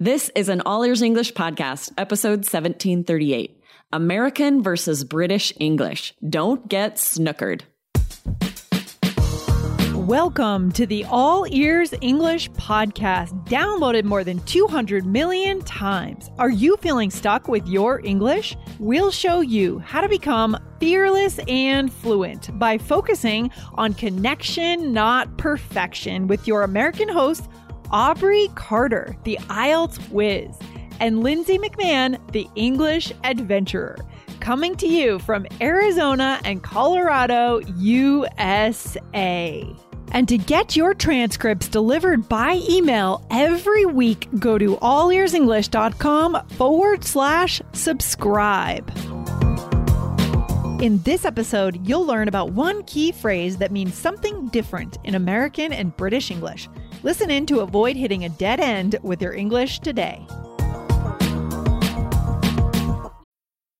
This is an All Ears English podcast, episode 1738 American versus British English. Don't get snookered. Welcome to the All Ears English podcast, downloaded more than 200 million times. Are you feeling stuck with your English? We'll show you how to become fearless and fluent by focusing on connection, not perfection, with your American host. Aubrey Carter, the IELTS whiz, and Lindsay McMahon, the English adventurer, coming to you from Arizona and Colorado, USA. And to get your transcripts delivered by email every week, go to allearsenglish.com forward slash subscribe. In this episode, you'll learn about one key phrase that means something different in American and British English. Listen in to avoid hitting a dead end with your English today.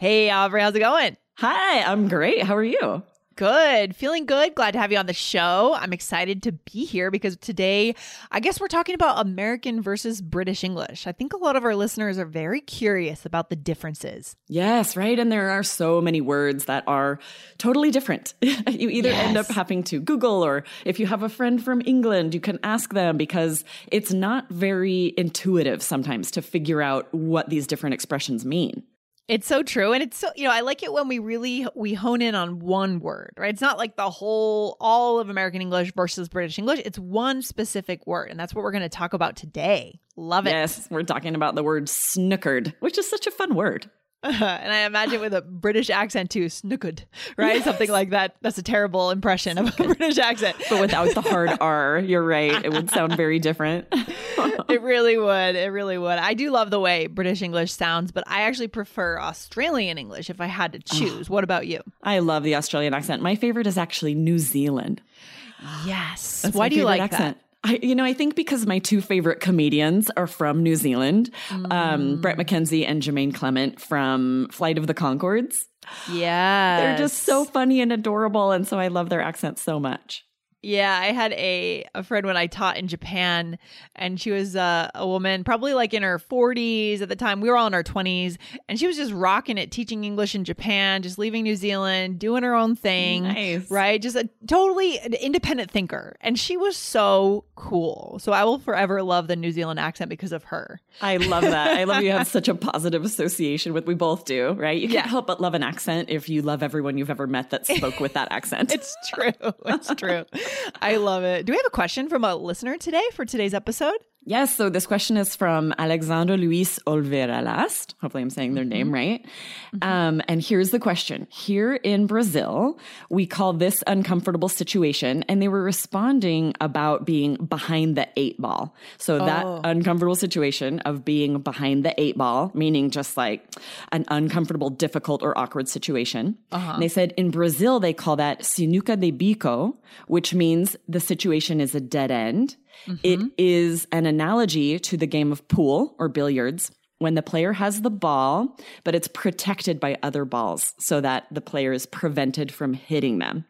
Hey, Aubrey, how's it going? Hi, I'm great. How are you? Good. Feeling good. Glad to have you on the show. I'm excited to be here because today, I guess we're talking about American versus British English. I think a lot of our listeners are very curious about the differences. Yes, right. And there are so many words that are totally different. you either Yes. end up having to Google, or if you have a friend from England, you can ask them because it's not very intuitive sometimes to figure out what these different expressions mean. It's so true. And it's so, you know, I like it when we really we hone in on one word, right? It's not like the whole all of American English versus British English. It's one specific word. And that's what we're going to talk about today. Love it. Yes, we're talking about the word snookered, which is such a fun word. and I imagine with a British accent too, snookered, right? Something like that. That's a terrible impression of a British accent. But without the hard R, you're right. It would sound very different. it really would. It really would. I do love the way British English sounds, but I actually prefer Australian English if I had to choose. what about you? I love the Australian accent. My favorite is actually New Zealand. Yes. That's Why do you like accent. I, you know, I think because my two favorite comedians are from New Zealand, Mm. um, Bret McKenzie and Jermaine Clement from Flight of the Conchords. Yeah. They're just so funny and adorable, and so I love their accent so much. Yeah, I had a, a friend when I taught in Japan, and she was uh, a woman, probably like in her 40s at the time. We were all in our 20s, and she was just rocking it, teaching English in Japan, just leaving New Zealand, doing her own thing. Nice. Right? Just a totally an independent thinker. And she was so cool. So I will forever love the New Zealand accent because of her. I love that. I love you have such a positive association with. We both do, right? You can't Yeah. help but love an accent if you love everyone you've ever met that spoke with that accent. It's true. It's true. I love it. Do we have a question from a listener today for today's episode? Yes, so this question is from Alexandre Luis Olvera Last. Hopefully, I'm saying their name mm-hmm. right. Mm-hmm. Um, and here's the question Here in Brazil, we call this uncomfortable situation, and they were responding about being behind the eight ball. So, that oh. uncomfortable situation of being behind the eight ball, meaning just like an uncomfortable, difficult, or awkward situation. Uh-huh. And they said in Brazil, they call that sinuca de bico, which means the situation is a dead end. It is an analogy to the game of pool or billiards when the player has the ball, but it's protected by other balls so that the player is prevented from hitting them.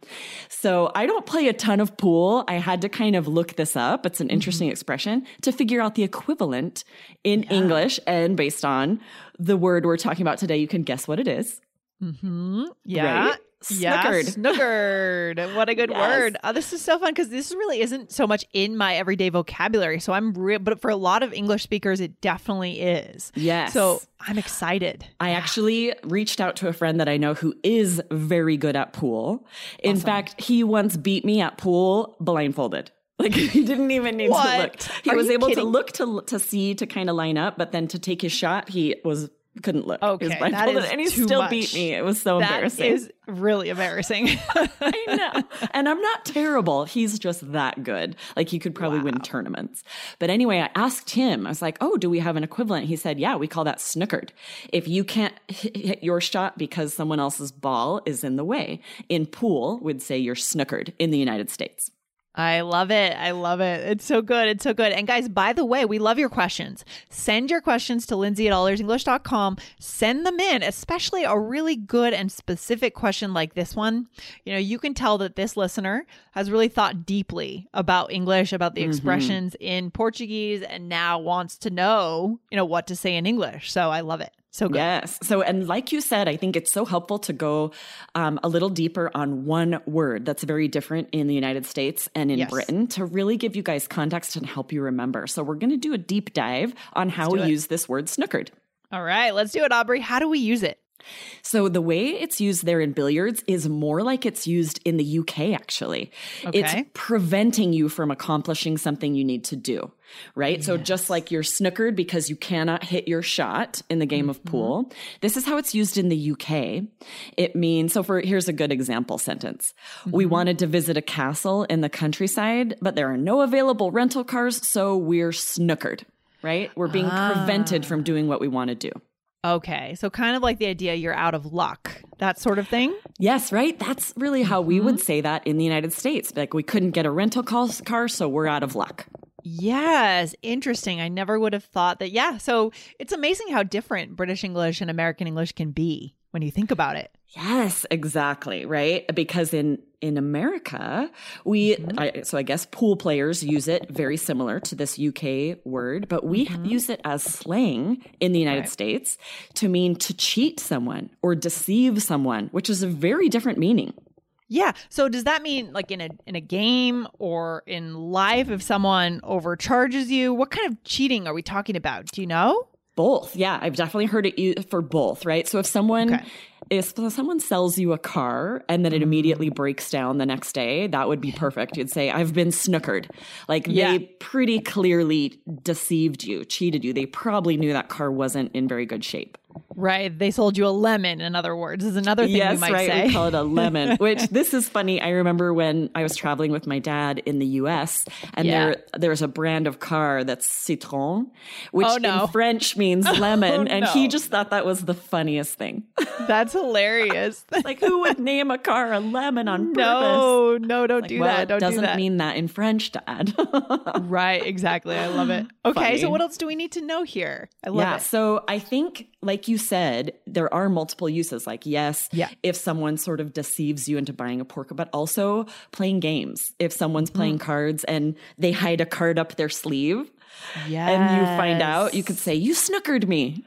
So I don't play a ton of pool. I had to kind of look this up. It's an interesting expression to figure out the equivalent in English. And based on the word we're talking about today, you can guess what it is. Mm-hmm. Yeah. Right? Yeah, Snookered. snookered. What a good Yes. word. Oh, this is so fun because this really isn't so much in my everyday vocabulary. So I'm real, but for a lot of English speakers, it definitely is. Yes. So I'm excited. I actually reached out to a friend that I know who is very good at pool. In fact, he once beat me at pool blindfolded. Like he didn't even need to look. He Are was able kidding? to look to to see to kind of line up, but then to take his shot, he was couldn't look. Okay, was that and he still much. beat me. It was so That embarrassing. is really embarrassing. I know. And I'm not terrible. He's just that good. Like he could probably win tournaments. But anyway, I asked him, I was like, oh, do we have an equivalent? He said, yeah, we call that snookered. If you can't hit hit your shot because someone else's ball is in the way. In pool, we'd say you're snookered in the United States. I love it. I love it. It's so good. It's so good. And guys, by the way, we love your questions. Send your questions to Lindsay at allearsenglish.com. Send them in, especially a really good and specific question like this one. You know, you can tell that this listener has really thought deeply about English, about the mm-hmm. expressions in Portuguese, and now wants to know, you know, what to say in English. So I love it. So good. Yes. So, and like you said, I think it's so helpful to go um, a little deeper on one word that's very different in the United States and in Yes. Britain to really give you guys context and help you remember. So, we're going to do a deep dive on how we it. use this word snookered. All right, let's do it, Aubrey. How do we use it? So the way it's used there in billiards is more like it's used in the UK actually. Okay. It's preventing you from accomplishing something you need to do, right? So just like you're snookered because you cannot hit your shot in the game of mm-hmm. pool. This is how it's used in the UK. It means so for here's a good example sentence. We mm-hmm. wanted to visit a castle in the countryside, but there are no available rental cars, so we're snookered, right? We're being prevented ah. from doing what we want to do. Okay, so kind of like the idea you're out of luck, that sort of thing. Yes, right. That's really how we would mm-hmm. say that in the United States. Like we couldn't get a rental car, so we're out of luck. Yes, interesting. I never would have thought that. Yeah, so it's amazing how different British English and American English can be when you think about it. Yes, exactly. Right. Because in, in America, we, mm-hmm. I, so I guess pool players use it very similar to this UK word, but we mm-hmm. use it as slang in the United States to mean to cheat someone or deceive someone, which is a very different meaning. Yeah. So does that mean like in a in a game or in life if someone overcharges you, what kind of cheating are we talking about? Do you know? Both. Yeah, I've definitely heard it for both, right? So if someone Okay. if someone sells you a car and then it mm. immediately breaks down the next day, that would be perfect. You'd say, I've been snookered. Like Yeah. they pretty clearly deceived you, cheated you. They probably knew that car wasn't in very good shape. Right. They sold you a lemon, in other words, is another thing yes, we might right. say. We call it a lemon, which this is funny. I remember when I was traveling with my dad in the US and Yeah. there there's a brand of car that's Citroën, which Oh, no. in French means oh, lemon. Oh, and he just thought that was the funniest thing. That's hilarious. like who would name a car a lemon on purpose? no, no, don't Like, do well, that. it Don't doesn't do that. mean that in French, Dad. right, exactly. I love it. Okay, so what else do we need to know here? I love yeah. it. So I think, like you said, there are multiple uses. Like, yes, Yeah. if someone sort of deceives you into buying a pork, but also playing games. If someone's Mm-hmm. playing cards and they hide a card up their sleeve Yeah. and you find out, you could say, You snookered me.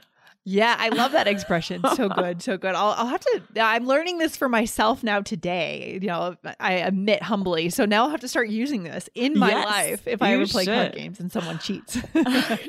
Yeah, I love that expression. So good, so good. I'll, I'll have to. I'm learning this for myself now today. You know, I admit humbly. So now I'll have to start using this in my Yes, life if I ever play card games and someone cheats.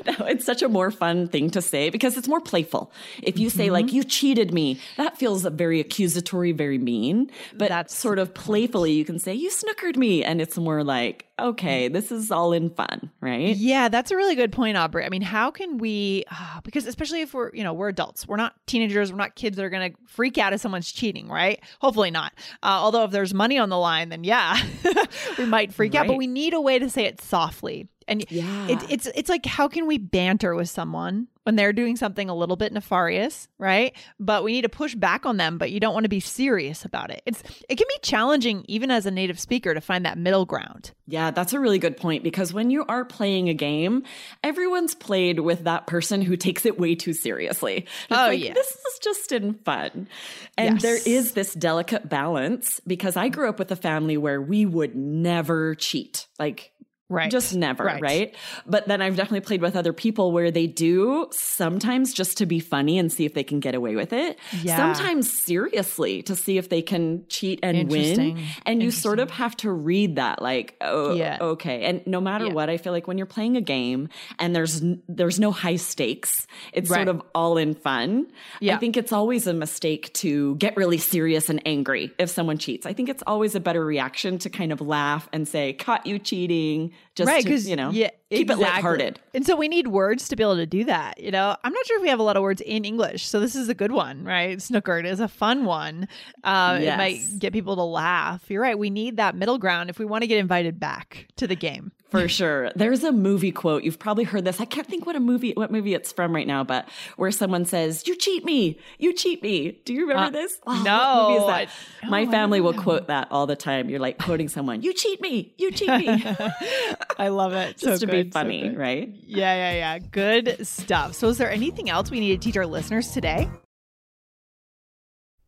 No, it's such a more fun thing to say because it's more playful. If you say like mm-hmm. you cheated me, that feels very accusatory, very mean. But That's- sort of playfully you can say you snookered me and it's more like, okay, this is all in fun, right? yeah, that's a really good point, Aubrey. I mean, how can we? ah, because especially if we're, you know, we're adults, we're not teenagers, we're not kids that are going to freak out if someone's cheating, right? Hopefully not. Uh, although if there's money on the line, then yeah, we might freak out. But we need a way to say it softly. And Yeah. it, it's it's like how can we banter with someone when they're doing something a little bit nefarious, right? But we need to push back on them, but you don't want to be serious about it. It's it can be challenging even as a native speaker to find that middle ground. Yeah, that's a really good point because when you are playing a game, everyone's played with that person who takes it way too seriously. It's Oh, like, yeah. This is just in fun. And Yes. there is this delicate balance because I grew up with a family where we would never cheat. Like, Right. Just never, Right. right. But then I've definitely played with other people where they do sometimes just to be funny and see if they can get away with it. Yeah. Sometimes seriously to see if they can cheat and win. And you sort of have to read that like, oh, Yeah. okay. And no matter Yeah. what, I feel like when you're playing a game and there's there's no high stakes, it's Right. sort of all in fun. Yeah. I think it's always a mistake to get really serious and angry if someone cheats. I think it's always a better reaction to kind of laugh and say, "Caught you cheating." Just right to, because you know, yeah keep it lighthearted. And so we need words to be able to do that. You know, I'm not sure if we have a lot of words in English. So this is a good one, right? Snookered is a fun one. Uh, It might get people to laugh. You're right. We need that middle ground if we want to get invited back to the game. For sure. There's a movie quote. You've probably heard this. I can't think what a movie what movie it's from right now, but where someone says, "You cheat me. You cheat me." Do you remember Uh, this? Oh, no, what movie is I- that? My no, I family will know. quote that all the time. You're like quoting someone, "You cheat me. You cheat me." I love it. Just so to be good, so funny, good. right? Yeah, yeah, yeah. Good stuff. So, is there anything else we need to teach our listeners today?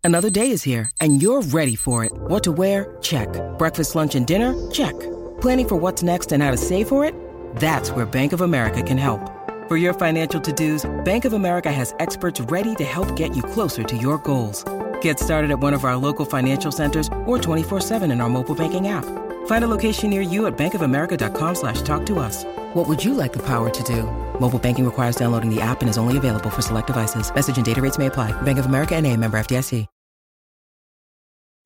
Another day is here, and you're ready for it. What to wear? Check. Breakfast, lunch, and dinner? Check. Planning for what's next and how to save for it? That's where Bank of America can help. For your financial to dos, Bank of America has experts ready to help get you closer to your goals. Get started at one of our local financial centers or 24-7 in our mobile banking app. Find a location near you at bankofamerica.com slash talk to us. What would you like the power to do? Mobile banking requires downloading the app and is only available for select devices. Message and data rates may apply. Bank of America and a member FDIC.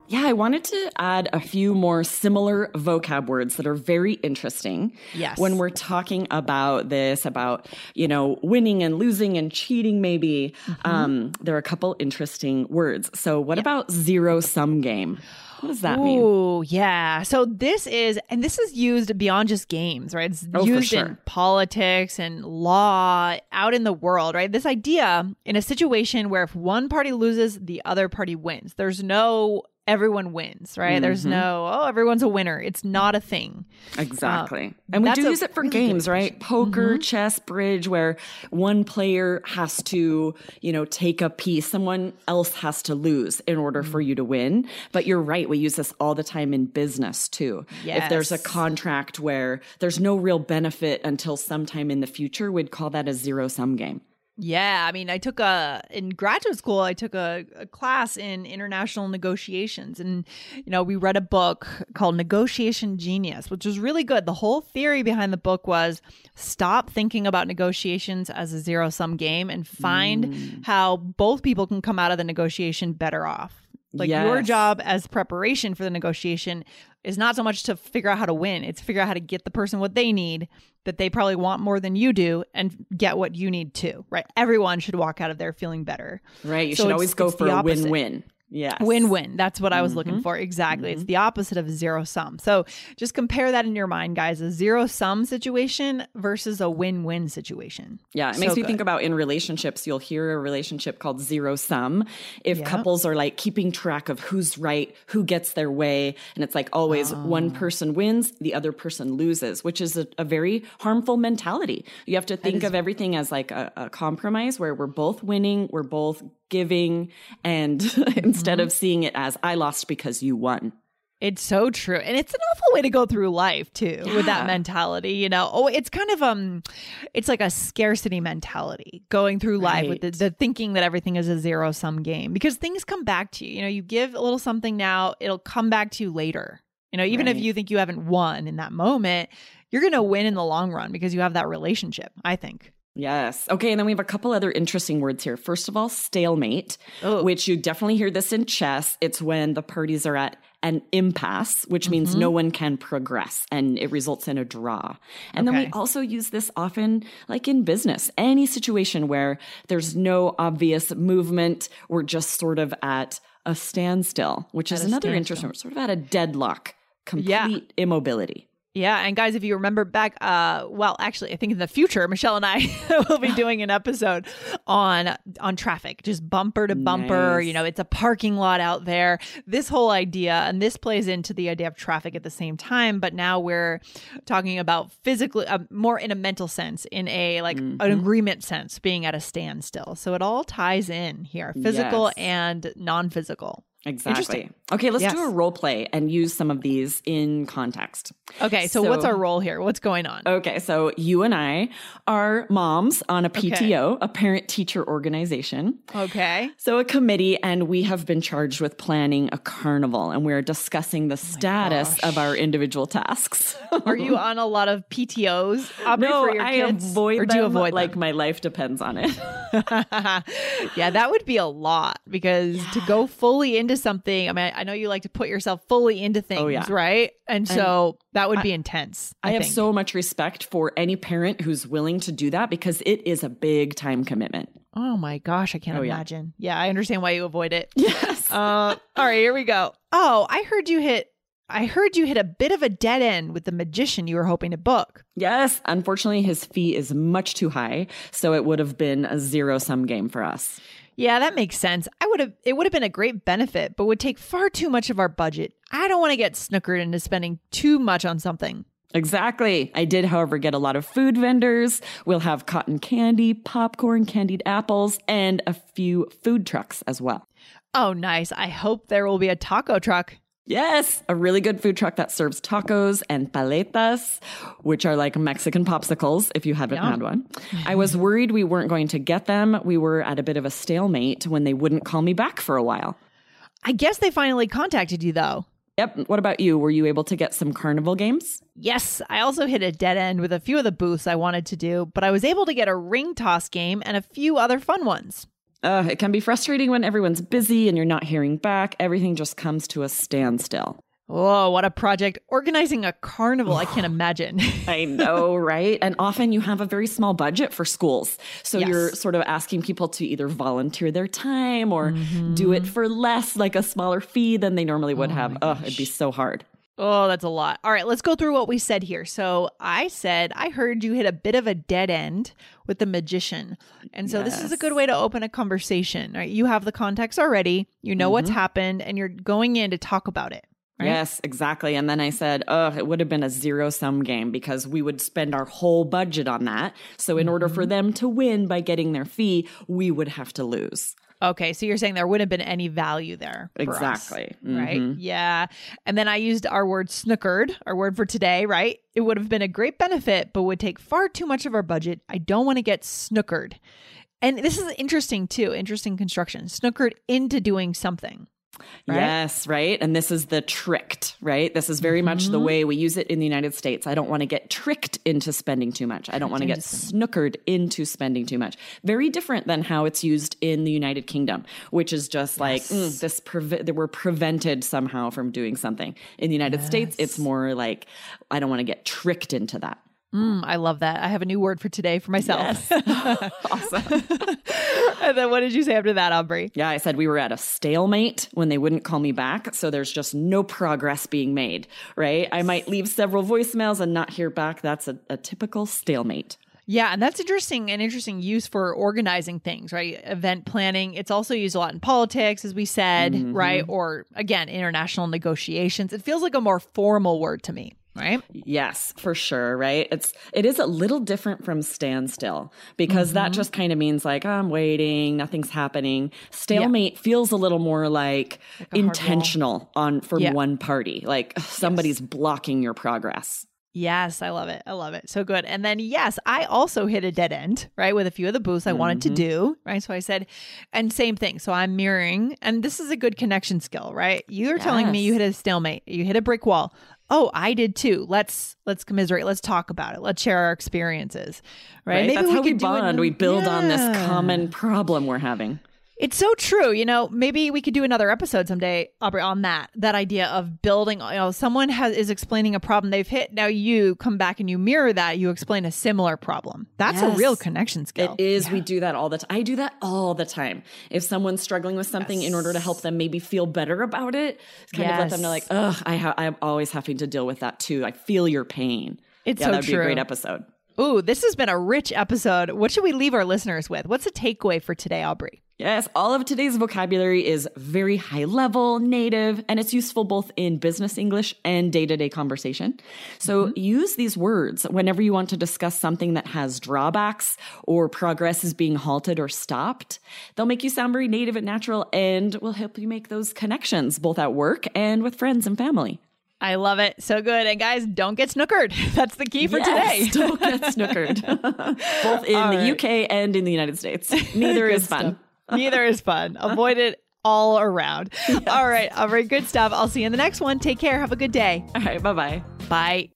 Yeah, I wanted to add a few more similar vocab words that are very interesting. Yes. When we're talking about this, about, you know, winning and losing and cheating, maybe, Mm-hmm. um, there are a couple interesting words. So, what about zero sum game? What does that mean? Ooh, yeah. So this is, and this is used beyond just games, right? It's Oh, used in politics and law out in the world, right? This idea in a situation where if one party loses, the other party wins. There's no everyone wins, right? There's Mm-hmm. no, oh, everyone's a winner. It's not a thing. Um, exactly. and we do use it for really games, right? Poker, mm-hmm. chess, bridge, where one player has to, you know, take a piece, someone else has to lose in order for mm-hmm. you to win. But you're right, we use this all the time in business too. If there's a contract where there's no real benefit until sometime in the future, we'd call that a zero sum game. Yeah, I mean, I took a in graduate school. I took a, a class in international negotiations, and you know, we read a book called Negotiation Genius, which was really good. The whole theory behind the book was stop thinking about negotiations as a zero sum game and find mm. how both people can come out of the negotiation better off. Like your job as preparation for the negotiation is not so much to figure out how to win, it's figure out how to get the person what they need that they probably want more than you do and get what you need too, right? Everyone should walk out of there feeling better. Right. You So should always go for a win win. Yes. Win win. That's what I was Mm-hmm. looking for. Exactly. It's the opposite of zero sum. So just compare that in your mind, guys. A zero sum situation versus a win win situation. Yeah, it So makes me good. think about in relationships, you'll hear a relationship called zero sum. If Yeah. couples are like keeping track of who's right, who gets their way, and it's like always Oh. one person wins, the other person loses, which is a, a very harmful mentality. You have to think of everything as like a, a compromise where we're both winning, we're both giving, and instead Mm-hmm. of seeing it as I lost because you won. It's so true. And it's an awful way to go through life too with that mentality, you know. Oh, it's kind of um it's like a scarcity mentality going through life with the, the thinking that everything is a zero sum game because things come back to you. You know, you give a little something now, it'll come back to you later. You know, even if you think you haven't won in that moment, you're going to win in the long run because you have that relationship, I think. Yes. Okay. And then we have a couple other interesting words here. First of all, stalemate, Oh. which you definitely hear this in chess. It's when the parties are at an impasse, which means Mm-hmm. no one can progress and it results in a draw. And then we also use this often like in business, any situation where there's no obvious movement, we're just sort of at a standstill, which is another interesting, we're sort of at a deadlock, complete Yeah. immobility. Yeah, and guys, if you remember back, uh, well, actually, I think in the future, Michelle and I will be doing an episode on on traffic, just bumper to bumper. Nice. You know, it's a parking lot out there. This whole idea, and this plays into the idea of traffic at the same time. But now we're talking about physically, uh, more in a mental sense, in a like Mm-hmm. an agreement sense, being at a standstill. So it all ties in here, physical Yes. and non-physical. Exactly. Okay, let's Yes. do a role play and use some of these in context. Okay, so, So- what's our role here? What's going on? Okay, so you and I are moms on a PTO, a parent teacher organization. Okay. So, a committee, and we have been charged with planning a carnival, and we're discussing the oh status of our individual tasks. Are you on a lot of PTOs? Aubrey, no, for your I kids? avoid or do you avoid like them? my life depends on it. yeah, that would be a lot because to go fully into into something, I mean, I know you like to put yourself fully into things, Oh, yeah. right? And so that would I- be intense. I, I, have so much respect for any parent who's willing to do that because it is a big time commitment. Oh my gosh, I can't Oh, yeah. imagine. Yeah. I understand why you avoid it. Yes. Uh, all right, here we go. Oh, I heard you hit. I heard you hit a bit of a dead end with the magician you were hoping to book. yes. Unfortunately, his fee is much too high. So it would have been a zero sum game for us. Yeah, that makes sense. I would have. It would have been a great benefit, but would take far too much of our budget. I don't want to get snookered into spending too much on something. Exactly. I did, however, get a lot of food vendors. We'll have cotton candy, popcorn, candied apples, and a few food trucks as well. Oh, nice. I hope there will be a taco truck. Yes, a really good food truck that serves tacos and paletas, which are like Mexican popsicles if you haven't Yum. had one. I was worried we weren't going to get them. We were at a bit of a stalemate when they wouldn't call me back for a while. I guess they finally contacted you though. Yep. What about you? Were you able to get some carnival games? Yes, I also hit a dead end with a few of the booths I wanted to do, but I was able to get a ring toss game and a few other fun ones. Uh, it can be frustrating when everyone's busy and you're not hearing back. Everything just comes to a standstill. Oh, what a project. Organizing a carnival, I can't imagine. I know, right? And often you have a very small budget for schools. So Yes. you're sort of asking people to either volunteer their time or do Mm-hmm. it for less, like a smaller fee than they normally would have. Oh, it'd be so hard. Oh, that's a lot. All right, let's go through what we said here. So I said, I heard you hit a bit of a dead end with the magician. And so this is a good way to open a conversation, right? You have the context already, you know what's happened, and you're going in to talk about it. Right? Yes, exactly. And then I said, oh, it would have been a zero sum game because we would spend our whole budget on that. So in order Mm-hmm. for them to win by getting their fee, we would have to lose. Okay, so you're saying there wouldn't have been any value there. for us, Exactly. right? Mm-hmm. Yeah. And then I used our word snookered, our word for today, right? It would have been a great benefit, but would take far too much of our budget. I don't want to get snookered. And this is interesting too, interesting construction. Snookered into doing something. Right? Yes, right. And this is the tricked, right? This is very much Mm-hmm. the way we use it in the United States. I don't want to get tricked into spending too much. I don't want to get snookered into spending too much. Very different than how it's used in the United Kingdom, which is just like mm, this that we're prevented somehow from doing something. In the United States, it's more like I don't want to get tricked into that. Mm, I love that. I have a new word for today for myself. awesome. and then what did you say after that, Aubrey? Yeah, I said we were at a stalemate when they wouldn't call me back. So there's just no progress being made, right? I might leave several voicemails and not hear back. That's a, a typical stalemate. Yeah, and that's interesting. An interesting use for organizing things, right? Event planning. It's also used a lot in politics, as we said, right? Or again, international negotiations. It feels like a more formal word to me, right? Yes, for sure, right? It's it is a little different from standstill because that mm-hmm. just kind of means like oh, I'm waiting, nothing's happening. Stalemate feels a little more like, wall. intentional on from Yeah. one party. Like somebody's blocking your progress. Yes, I love it. I love it. So good. And then, yes, I also hit a dead end, right, with a few of the booths I wanted to mm-hmm. do, right? So I said, and same thing. So I'm mirroring, and this is a good connection skill, right? You're telling me you Yes. hit a stalemate, you hit a brick wall. Oh, I did too. Let's let's commiserate. Let's talk about it. Let's share our experiences, right? Right? That's how we do it- bond. We build on this common problem we're having. It's so true. You know, maybe we could do another episode someday, Aubrey, on that. That idea of building, you know, someone has is explaining a problem they've hit. Now you come back and you mirror that, you explain a similar problem. That's a real connection skill. It is. We do that all the time. I do that all the time. If someone's struggling with something, in order to help them maybe feel better about it, kind of let them know, like, Yes. ugh, I ha- I'm always having to deal with that too. I feel your pain. It's yeah, so that'd be a great episode. Ooh, this has been a rich episode. What should we leave our listeners with? What's a takeaway for today, Aubrey? Yes, all of today's vocabulary is very high level, native, and it's useful both in business English and day to day conversation. So mm-hmm. use these words whenever you want to discuss something that has drawbacks or progress is being halted or stopped. They'll make you sound very native and natural and will help you make those connections both at work and with friends and family. I love it. So good. And guys, don't get snookered. That's the key for Yes, today. don't get snookered. both in All the. UK and in the United States. Neither is fun. Neither is fun. Avoid it all around. All right. All right. good stuff. I'll see you in the next one. Take care. Have a good day. All right, bye bye. Bye.